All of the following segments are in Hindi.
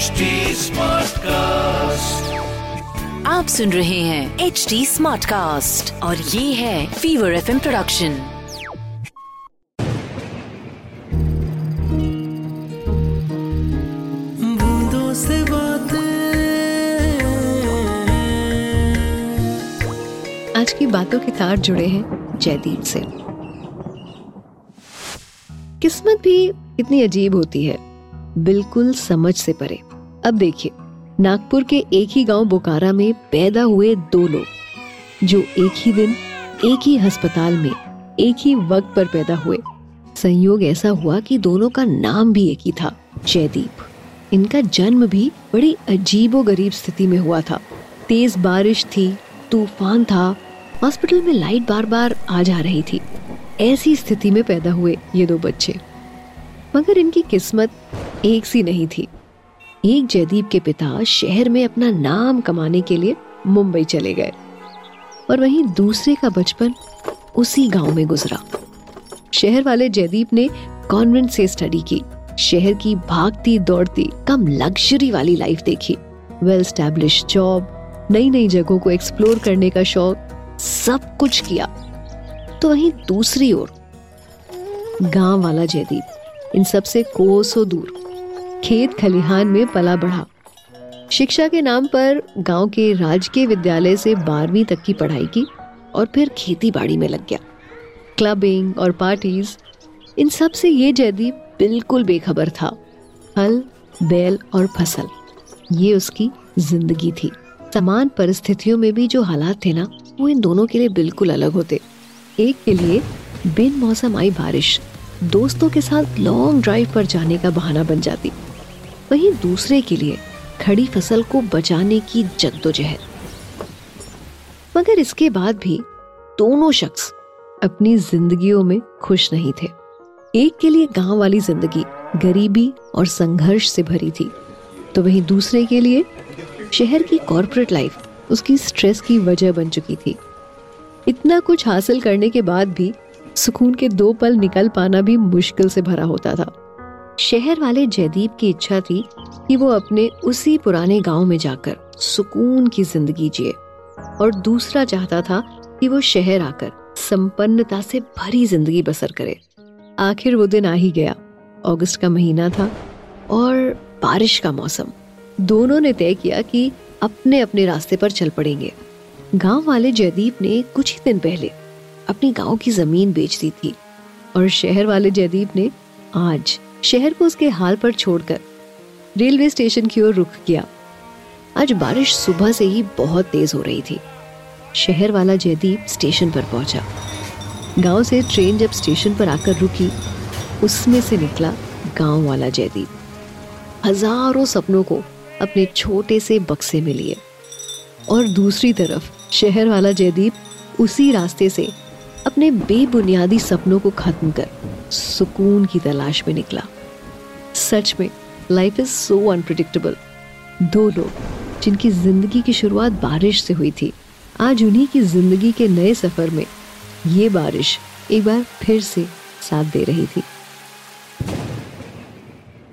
HD Smartcast. आप सुन रहे हैं एच डी स्मार्ट कास्ट और ये है फीवर एफ़ प्रोडक्शन बूंदों से बातें। आज की बातों के तार जुड़े हैं जयदीप से। किस्मत भी इतनी अजीब होती है बिल्कुल समझ से परे। अब देखिए, नागपुर के एक ही गाँव बोकारा में पैदा हुए दो लोग, जो एक ही दिन, एक ही अस्पताल में, एक ही वक्त पर पैदा हुए। संयोग ऐसा हुआ कि दोनों का नाम भी एक ही था, जयदीप। इनका जन्म भी बड़ी अजीबो गरीब स्थिति में हुआ था। तेज बारिश थी, तूफ़ान था, हॉस्पिटल में लाइट बार बार आ जा रही थी। ऐसी स्थिति में पैदा हुए ये दो बच्चे। मगर इनकी किस्मत एक सी नहीं थी। एक जयदीप के पिता शहर में अपना नाम कमाने के लिए मुंबई चले गए और वहीं दूसरे का बचपन उसी गाँव में गुजरा। शहर वाले जयदीप ने कॉन्वेंट से स्टडी की। शहर की भागती दौड़ती कम लग्जरी वाली लाइफ देखी। वेल स्टैब्लिश जॉब नई नई जगहों को एक्सप्लोर करने का शौक, सब कुछ किया। तो वहीं दूसरी ओर, गाँव वाला जयदीप, इन सबसे कोसों दूर। खेत खलिहान में पला बढ़ा। शिक्षा के नाम पर गाँव के राजकीय विद्यालय से बारहवीं तक की पढ़ाई की और फिर खेती बाड़ी में लग गया। क्लबिंग और पार्टीज़, इन सबसे ये जयदीप बिल्कुल बेखबर था। हल बैल और फ़सल, ये उसकी ज़िंदगी थी। समान परिस्थितियों में भी जो हालात थे ना, वो इन दोनों के लिए बिल्कुल अलग होते। एक के लिए बिन मौसम आई बारिश, दोस्तों के साथ लॉन्ग ड्राइव पर जाने का बहाना बन जाती। वहीं दूसरे के लिए खड़ी फ़सल को बचाने की जद्दोजहद। मगर इसके बाद भी दोनों शख्स अपनी जिंदगियों में खुश नहीं थे। एक के लिए गाँव वाली ज़िंदगी गरीबी और संघर्ष से भरी थी तो वहीं दूसरे के लिए शहर की कॉरपोरेट लाइफ उसकी स्ट्रेस की वजह बन चुकी थी। इतना कुछ हासिल करने के बाद भी सुकून के दो पल निकल पाना भी मुश्किल से भरा होता था। शहर वाले जयदीप की इच्छा थी कि वो अपने उसी पुराने गाँव में जाकर सुकून की ज़िंदगी जिए। और दूसरा चाहता था कि वो शहर आकर संपन्नता से भरी ज़िंदगी बसर करे। आखिर वो दिन आ ही गया। अगस्त का महीना था और बारिश का मौसम। दोनों ने तय किया कि अपने अपने रास्ते पर चल पड़ेंगे। गाँव वाले जयदीप ने कुछ ही दिन पहले अपनी गाँव की ज़मीन बेच दी थी। और शहर वाले जयदीप ने आज शहर को उसके हाल पर छोड़कर रेलवे स्टेशन की ओर रुख किया। आज बारिश सुबह से ही बहुत तेज हो रही थी। शहर वाला जयदीप स्टेशन पर पहुँचा। गाँव से ट्रेन जब स्टेशन पर आकर रुकी, उसमें से निकला गाँव वाला जयदीप। हज़ारों सपनों को अपने छोटे से बक्से में लिए। और दूसरी तरफ़ शहर वाला जयदीप उसी रास्ते से अपने बेबुनियादी सपनों को खत्म कर सुकून की तलाश में निकला। सच में लाइफ इज़ सो अनप्रिडिक्टेबल दो लोग, जिनकी ज़िंदगी की शुरुआत बारिश से हुई थी, आज उन्हीं की ज़िंदगी के नए सफ़र में ये बारिश एक बार फिर से साथ दे रही थी।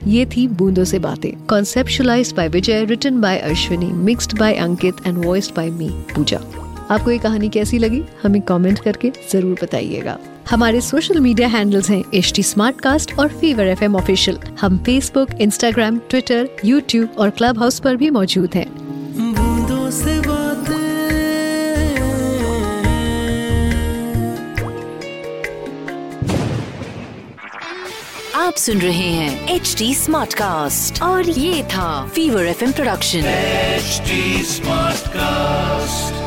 ये थी बूंदों से बातें conceptualised by Vijay written by Ashwini mixed by Ankit and voiced by me Pooja. आपको ये कहानी कैसी लगी? हमें कमेंट करके ज़रूर बताइएगा। हमारे सोशल मीडिया हैंडल्स हैं एच टी और फीवर एफ़ ऑफिशियल हम फेसबुक इंस्टाग्राम ट्विटर यूट्यूब और क्लब हाउस पर भी मौजूद हैं। आप सुन रहे हैं एच डी और ये था fever F production H smart Smartcast.